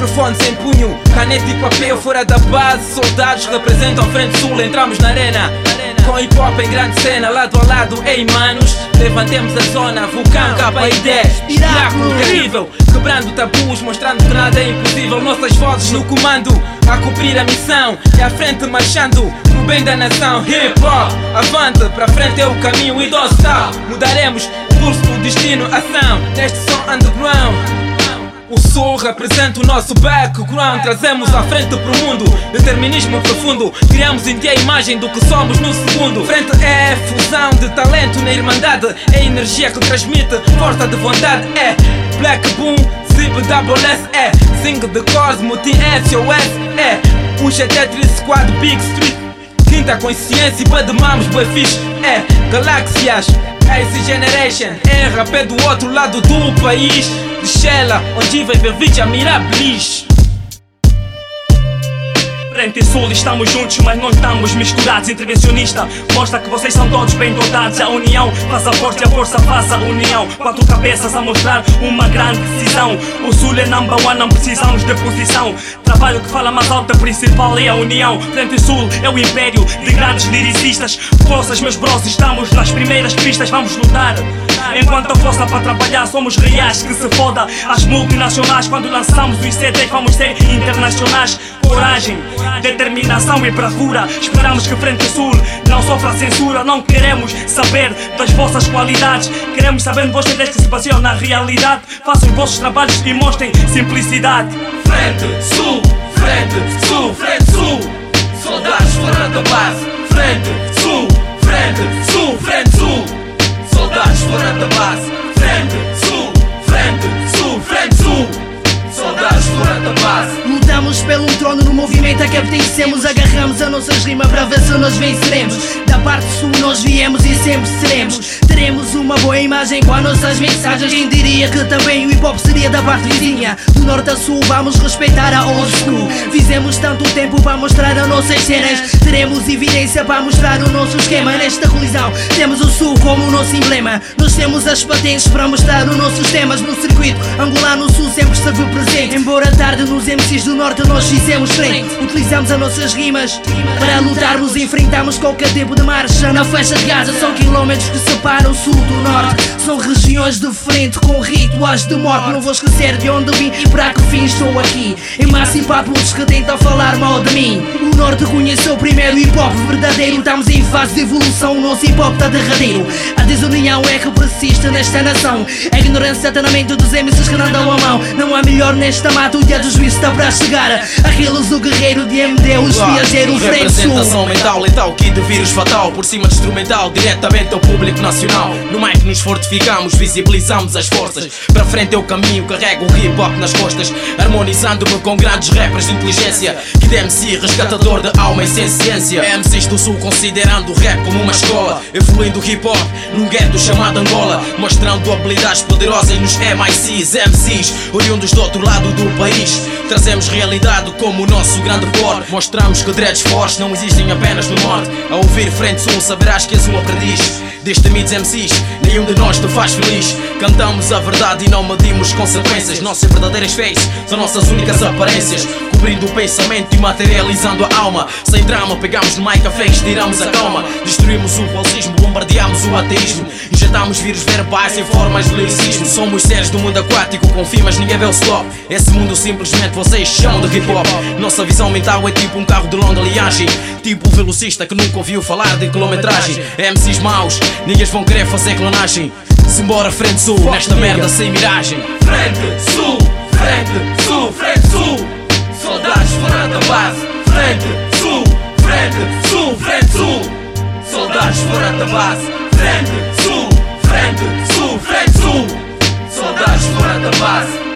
Microfones em punho, caneta e papel fora da base. Soldados representam frente sul, entramos na arena. Com hip hop em grande cena, lado a lado, ei manos. Levantemos a zona, vulcão, capa e 10. Miraculo terrível, quebrando tabus, mostrando que nada é impossível. Nossas vozes no comando, a cumprir a missão. E à frente marchando, pro bem da nação. Hip hop, avante, para frente é o caminho. Idoso tal, mudaremos o curso do destino, ação. Neste som underground. O Sul representa o nosso background Trazemos à frente pro mundo Determinismo profundo. Criamos em ti a imagem do que somos no segundo. Frente é fusão de talento na irmandade. É energia que transmite força de vontade. É Black Boom, Zip Double S. É Sing de Cosmo, Team SOS É um Tetris Squad Big Street Quinta consciência e bademamos, bué fixe. É galáxias Ice Generation. É rapé do outro lado do país. De Shella, onde vai ver vídeo a Mirabilis Frente e Sul estamos juntos, mas não estamos misturados. Intervencionista mostra que vocês são todos bem dotados. A união faz a força e a força faz a união. Quatro cabeças a mostrar uma grande decisão. O Sul é number one, não precisamos de posição. Trabalho que fala mais alto, a principal é a união. Frente e Sul é o império de grandes lyricistas. Forças, meus bros, estamos nas primeiras pistas, vamos lutar. Enquanto a força para trabalhar, somos reais que se foda. As multinacionais, quando lançamos os CDs, vamos ser internacionais. Coragem, determinação e bravura. Esperamos que Frente Sul não sofra censura. Não queremos saber das vossas qualidades. Queremos saber de vocês que se baseiam na realidade. Façam os vossos trabalhos e mostrem simplicidade. Frente Sul, Frente Sul, Frente Sul. Soldados fora da base. Frente Sul, Frente Sul, Frente Sul. Soldados fora da base. Frente Sul, pertencemos Agarramos a nossas rimas para ver se nós venceremos. Da parte sul nós viemos e sempre seremos. Teremos uma boa imagem com as nossas mensagens. Quem diria que também o hip hop seria da parte vizinha? Do norte a sul vamos respeitar a old school. Fizemos tanto tempo para mostrar as nossas cenas. Teremos evidência para mostrar o nosso esquema. Nesta colisão temos o sul como o nosso emblema. Nós temos as patentes para mostrar os nossos temas. No circuito. Angular no sul sempre esteve presente. Embora tarde nos MCs do norte nós fizemos frente. Utilizamos as nossas rimas Para lutarmos. E enfrentamos qualquer tempo de marcha Na faixa de Gaza. São quilómetros que separam o sul do norte. São regiões diferentes com rituais de morte. Não vou esquecer de onde vim e para que fim estou aqui. Emancipar todos que tentam falar mal de mim. O norte conheceu primeiro o hip hop verdadeiro. Estamos em fase de evolução, o nosso hip hop está derradeiro. A desunião é que persiste nesta nação. A ignorância está na mente dos MCs que não dão a mão. Não há melhor nesta mata, o dia do juízo está para chegar. Aqueles o guerreiro de MD, os viajeiros frente Representação mental, letal, kit de vírus fatal Por cima de instrumental, diretamente ao público nacional. No mic nos fortificamos, visibilizamos as forças. Para frente é o caminho, carrego o hip hop nas costas Harmonizando-me com grandes rappers de inteligência. Kid MC, resgatador de alma e sem ciência MCs do sul considerando o rap como uma escola Evoluindo o hip hop num gueto chamado Angola Mostrando habilidades poderosas nos MICs, MCs Oriundos do outro lado do país. Trazemos realidade como o nosso grande porte Mostramos que dreads fortes não existem apenas no norte. A ouvir frente sul saberás que és um aprendiz. Destemidos MCs, nenhum de nós te faz feliz. Cantamos a verdade e não medimos consequências. Nossas verdadeiras faces são nossas únicas aparências Cobrindo o pensamento e materializando a alma. Sem drama, pegamos no mic a fakes, tiramos a calma. Destruímos o racismo, bombardeamos o ateísmo. Injetamos vírus verbais em formas de lyricismo. Somos seres do mundo aquático, confio mas ninguém vê o stop. Esse mundo simplesmente vocês chamam de hip hop Nossa visão mental é tipo um carro de longa liagem. Tipo o velocista que nunca ouviu falar de quilometragem. MCs maus, ninguém vão querer fazer clonagem. Simbora frente sul, nesta merda sem miragem. Frente Sul, Frente Sul, Frente Sul. Soldados fora da base. Frente Sul, Frente Sul, Frente Sul. Soldados fora da base. Frente Sul, Frente Sul, Frente Sul. Soldados fora da base.